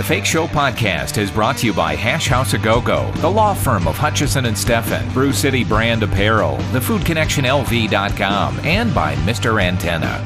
The Fake Show podcast is brought to you by Hash House A Go Go, the law firm of Hutchison and Steffen, Brew City Brand Apparel, the thefoodconnectionlv.com, and by Mr. Antenna.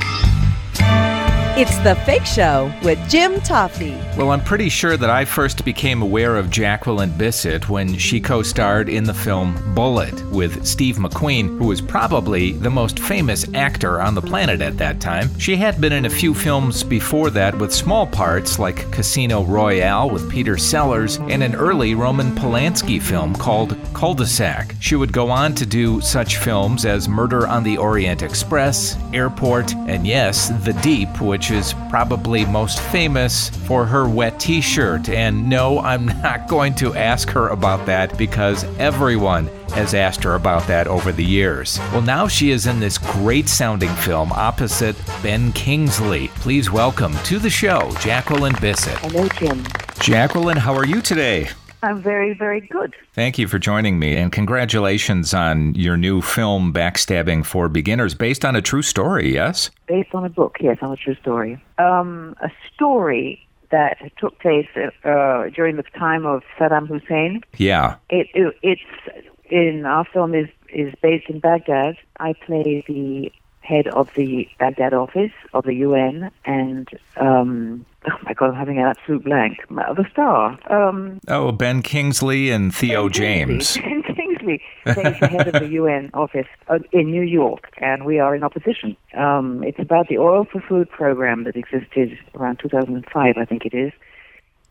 It's The Fake Show with Jim Tofte. Well, I'm pretty sure that I first became aware of Jacqueline Bisset when she co starred in the film Bullitt with Steve McQueen, who was probably the most famous actor on the planet at that time. She had been in a few films before that with small parts like Casino Royale with Peter Sellers and an early Roman Polanski film called Cul de Sac. She would go on to do such films as Murder on the Orient Express, Airport, and yes, The Deep, which is probably most famous for her wet t shirt. And no, I'm not going to ask her about that because everyone has asked her about that over the years. Well, now she is in this great sounding film opposite Ben Kingsley. Please welcome to the show Jacqueline Bisset. Hello, Jim. Jacqueline, how are you today? I'm very, very good. Thank you for joining me, and congratulations on your new film, Backstabbing for Beginners, based on a true story, yes? Based on a book, yes, on a true story. Um, a story that took place uh, during the time of Saddam Hussein. Yeah. It, it, it's in our film is is based in Baghdad. I play the head of the Baghdad office of the UN, and um, oh my God, I'm having an absolute blank. The star. Um, oh, Ben Kingsley and Theo ben James. Kingsley. Ben Kingsley the head of the UN office uh, in New York, and we are in opposition. Um, it's about the Oil for Food program that existed around 2005, I think it is,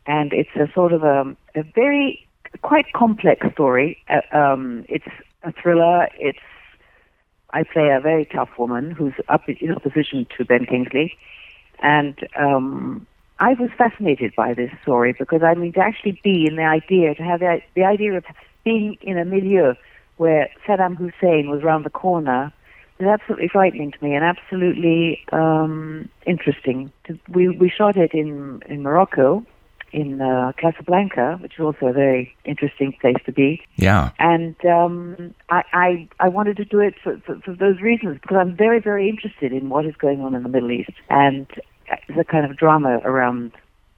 and it's a sort of a, a very quite complex story. Uh, um, it's a thriller. It's I play a very tough woman who's up in opposition to Ben Kingsley, and um, I was fascinated by this story because I mean to actually be in the idea to have the, the idea of being in a milieu where Saddam Hussein was around the corner was absolutely frightening to me and absolutely um, interesting. We we shot it in in Morocco in uh, Casablanca, which is also a very interesting place to be. Yeah. And um, I, I, I wanted to do it for, for, for, those reasons because I'm very, very interested in what is going on in the Middle East and the kind of drama around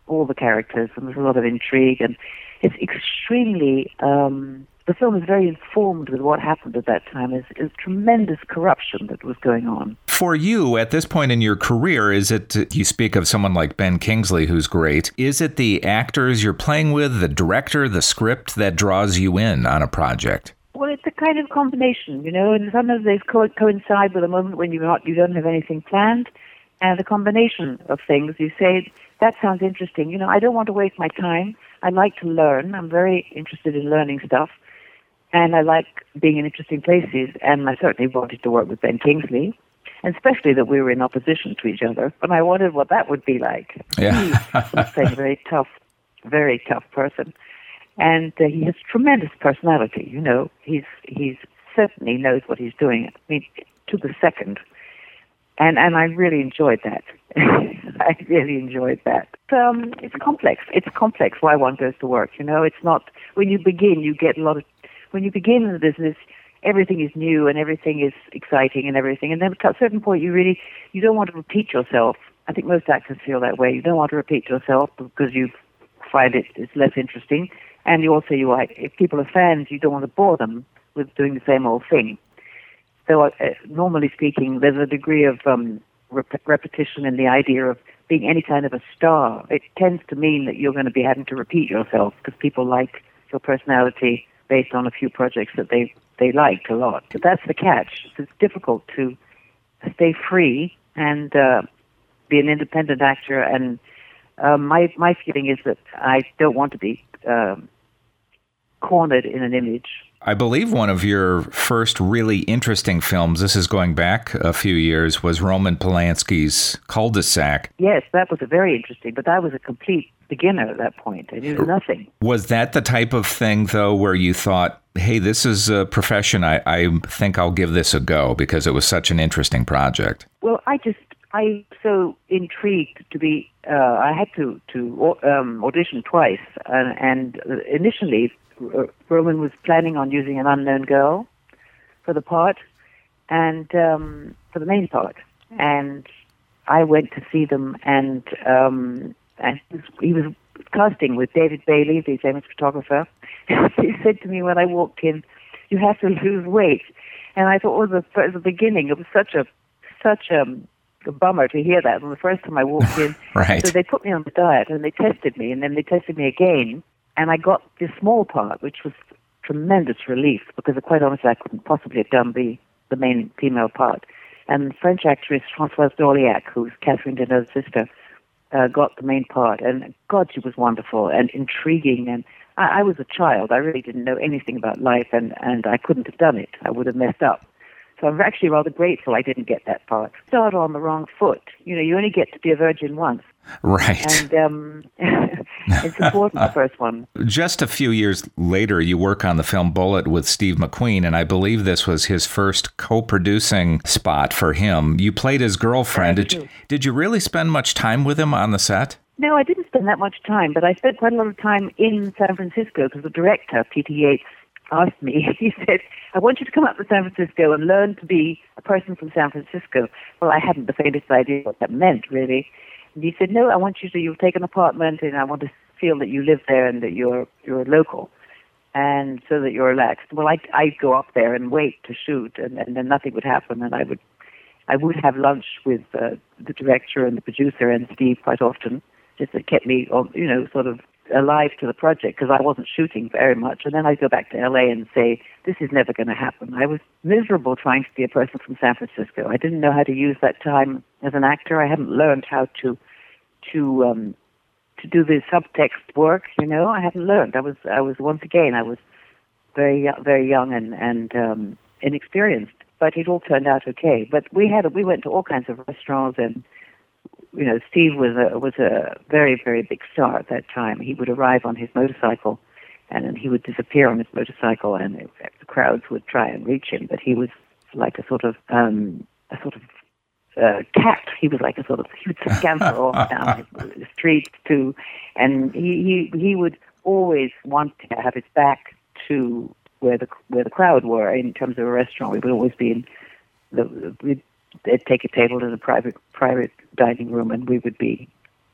all the characters, and there's a lot of intrigue, and it's extremely. Um, the film is very informed with what happened at that time. Is there's tremendous corruption that was going on. For you, at this point in your career, is it, you speak of someone like Ben Kingsley, who's great. Is it the actors you're playing with, the director, the script that draws you in on a project? Well, it's a kind of combination, you know, and sometimes they co- coincide with a moment when you're not, you don't have anything planned, and the combination of things. You say, that sounds interesting. You know, I don't want to waste my time. I like to learn. I'm very interested in learning stuff and I like being in interesting places. And I certainly wanted to work with Ben Kingsley, and especially that we were in opposition to each other. And I wondered what that would be like. Yeah, he's a very tough, very tough person, and uh, he has tremendous personality. You know, he's he's certainly knows what he's doing. I mean, to the second. And and I really enjoyed that. I really enjoyed that. Um, it's complex. It's complex why one goes to work. You know, it's not when you begin, you get a lot of when you begin in the business, everything is new and everything is exciting and everything. And then at a certain point, you really you don't want to repeat yourself. I think most actors feel that way. You don't want to repeat yourself because you find it it's less interesting, and you also you like if people are fans, you don't want to bore them with doing the same old thing. So uh, normally speaking, there's a degree of um, rep- repetition in the idea of being any kind of a star. It tends to mean that you're going to be having to repeat yourself because people like your personality based on a few projects that they they liked a lot. But that's the catch. It's difficult to stay free and uh, be an independent actor. And uh, my my feeling is that I don't want to be um, cornered in an image. I believe one of your first really interesting films, this is going back a few years, was Roman Polanski's Cul-de-sac. Yes, that was a very interesting, but that was a complete beginner at that point. I knew nothing. Was that the type of thing, though, where you thought, hey, this is a profession, I, I think I'll give this a go because it was such an interesting project? Well, I just, I so intrigued to be, uh, I had to, to um, audition twice, and, and initially Roman was planning on using an unknown girl for the part and um, for the main part. And I went to see them, and um, and he was casting with David Bailey, the famous photographer. he said to me when I walked in, "You have to lose weight," and I thought, well, the, the beginning, it was such a such a, a bummer to hear that. And the first time I walked in, right. so they put me on the diet and they tested me, and then they tested me again, and I got the small part, which was tremendous relief because, quite honestly, I couldn't possibly have done the the main female part. And French actress Françoise Dorléac, who's Catherine Deneuve's sister, uh, got the main part. And God, she was wonderful and intriguing. And I, I was a child. I really didn't know anything about life, and, and I couldn't have done it. I would have messed up. So I'm actually rather grateful I didn't get that part. Start on the wrong foot. You know, you only get to be a virgin once. Right. And um, it's important, the first one. Just a few years later, you work on the film Bullitt with Steve McQueen, and I believe this was his first co producing spot for him. You played his girlfriend. Did you, did you really spend much time with him on the set? No, I didn't spend that much time, but I spent quite a lot of time in San Francisco because the director, Peter Yates, asked me, he said, I want you to come up to San Francisco and learn to be a person from San Francisco. Well, I hadn't the faintest idea what that meant, really. And he said, No, I want you to, you'll take an apartment and I want to feel that you live there and that you're, you're local. And so that you're relaxed. Well, I, I'd go up there and wait to shoot and, and then nothing would happen and I would, I would have lunch with uh, the director and the producer and Steve quite often. Just it kept me, on you know, sort of alive to the project because I wasn't shooting very much. And then I'd go back to LA and say, this is never going to happen. I was miserable trying to be a person from San Francisco. I didn't know how to use that time as an actor. I hadn't learned how to to um, to do the subtext work. You know, I hadn't learned. I was I was once again I was very very young and and um, inexperienced. But it all turned out okay. But we had we went to all kinds of restaurants and you know, Steve was a was a very very big star at that time. He would arrive on his motorcycle, and then he would disappear on his motorcycle, and the crowds would try and reach him. But he was like a sort of um, a sort of uh, cat. He was like a sort of he would scamper off down the street too, and he he he would always want to have his back to where the where the crowd were in terms of a restaurant. We would always be in the we'd they'd take a table to the private private dining room, and we would be.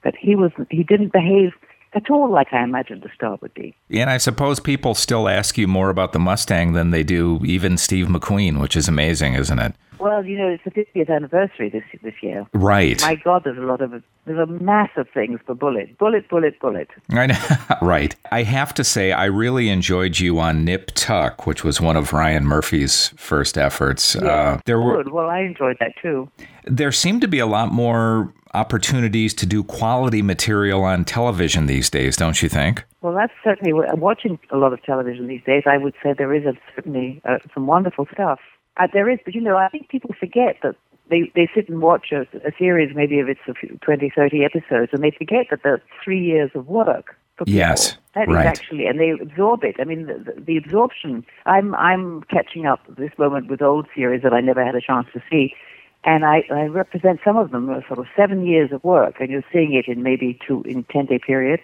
But he was he didn't behave at all like I imagined a star would be. And I suppose people still ask you more about the Mustang than they do even Steve McQueen, which is amazing, isn't it? Well, you know, it's the 50th anniversary this this year. Right. My God, there's a lot of there's a mass of things for Bullitt, Bullitt, Bullitt, Bullitt. I know. right. I have to say, I really enjoyed you on Nip Tuck, which was one of Ryan Murphy's first efforts. Yeah, uh, there were good. Well, I enjoyed that too. There seemed to be a lot more opportunities to do quality material on television these days, don't you think? Well, that's certainly. Watching a lot of television these days, I would say there is a, certainly uh, some wonderful stuff. Uh, there is, but you know, I think people forget that they, they sit and watch a, a series, maybe of it's a few, 20, 30 episodes, and they forget that there's three years of work. Yes, that right. is actually, and they absorb it. I mean, the, the, the absorption. I'm I'm catching up at this moment with old series that I never had a chance to see, and I, I represent some of them are sort of seven years of work, and you're seeing it in maybe two in ten day period,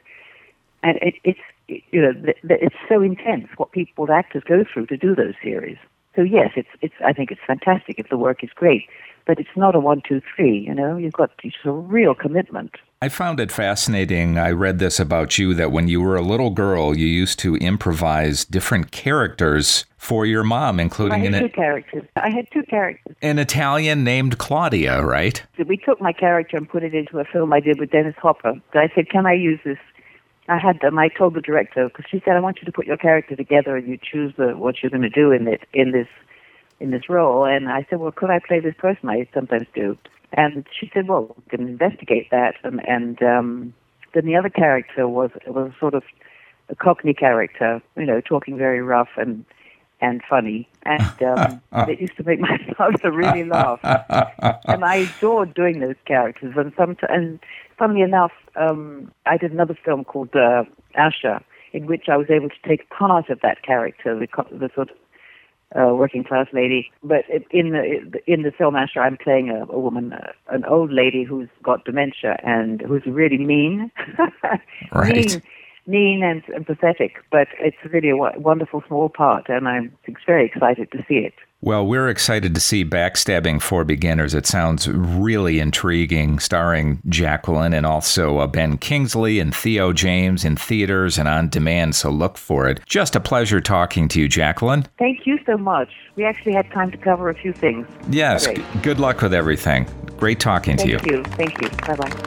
and it, it's you know it's so intense what people actors go through to do those series. So yes, it's it's. I think it's fantastic if the work is great, but it's not a one, two, three. You know, you've got it's a real commitment. I found it fascinating. I read this about you that when you were a little girl, you used to improvise different characters for your mom, including I had an, two characters. I had two characters. An Italian named Claudia, right? We took my character and put it into a film I did with Dennis Hopper. I said, "Can I use this I had them. I told the director because she said, "I want you to put your character together and you choose the, what you're going to do in it in this in this role." And I said, "Well, could I play this person? I sometimes do." And she said, "Well, we can investigate that." And, and um, then the other character was was sort of a Cockney character, you know, talking very rough and and funny, and um, it used to make my father really laugh. and I adored doing those characters. And some, and funnily enough, um, I did another film called uh, Asher, in which I was able to take part of that character, the, the sort of uh, working class lady. But in the in the film Asher, I'm playing a, a woman, uh, an old lady who's got dementia and who's really mean, right. mean, mean and, and pathetic, but it's really a w- wonderful small part, and I'm very excited to see it. Well, we're excited to see Backstabbing for Beginners. It sounds really intriguing, starring Jacqueline and also uh, Ben Kingsley and Theo James in theaters and on demand, so look for it. Just a pleasure talking to you, Jacqueline. Thank you so much. We actually had time to cover a few things. Yes, g- good luck with everything. Great talking Thank to you. Thank you. Thank you.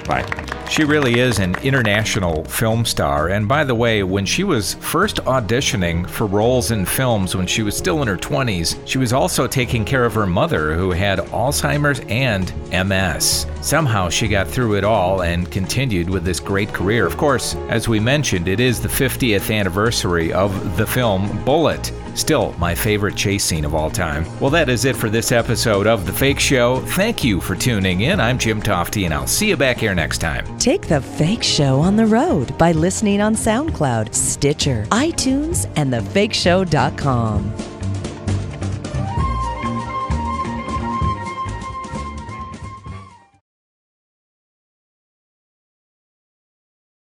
Bye bye. She really is an international film star. And by the way, when she was first auditioning for roles in films when she was still in her 20s, she was also taking care of her mother who had Alzheimer's and MS. Somehow she got through it all and continued with this great career. Of course, as we mentioned, it is the 50th anniversary of the film Bullitt. Still, my favorite chase scene of all time. Well, that is it for this episode of The Fake Show. Thank you for tuning in. I'm Jim Tofte, and I'll see you back here next time. Take the fake show on the road by listening on SoundCloud, Stitcher, iTunes, and thefakeshow.com.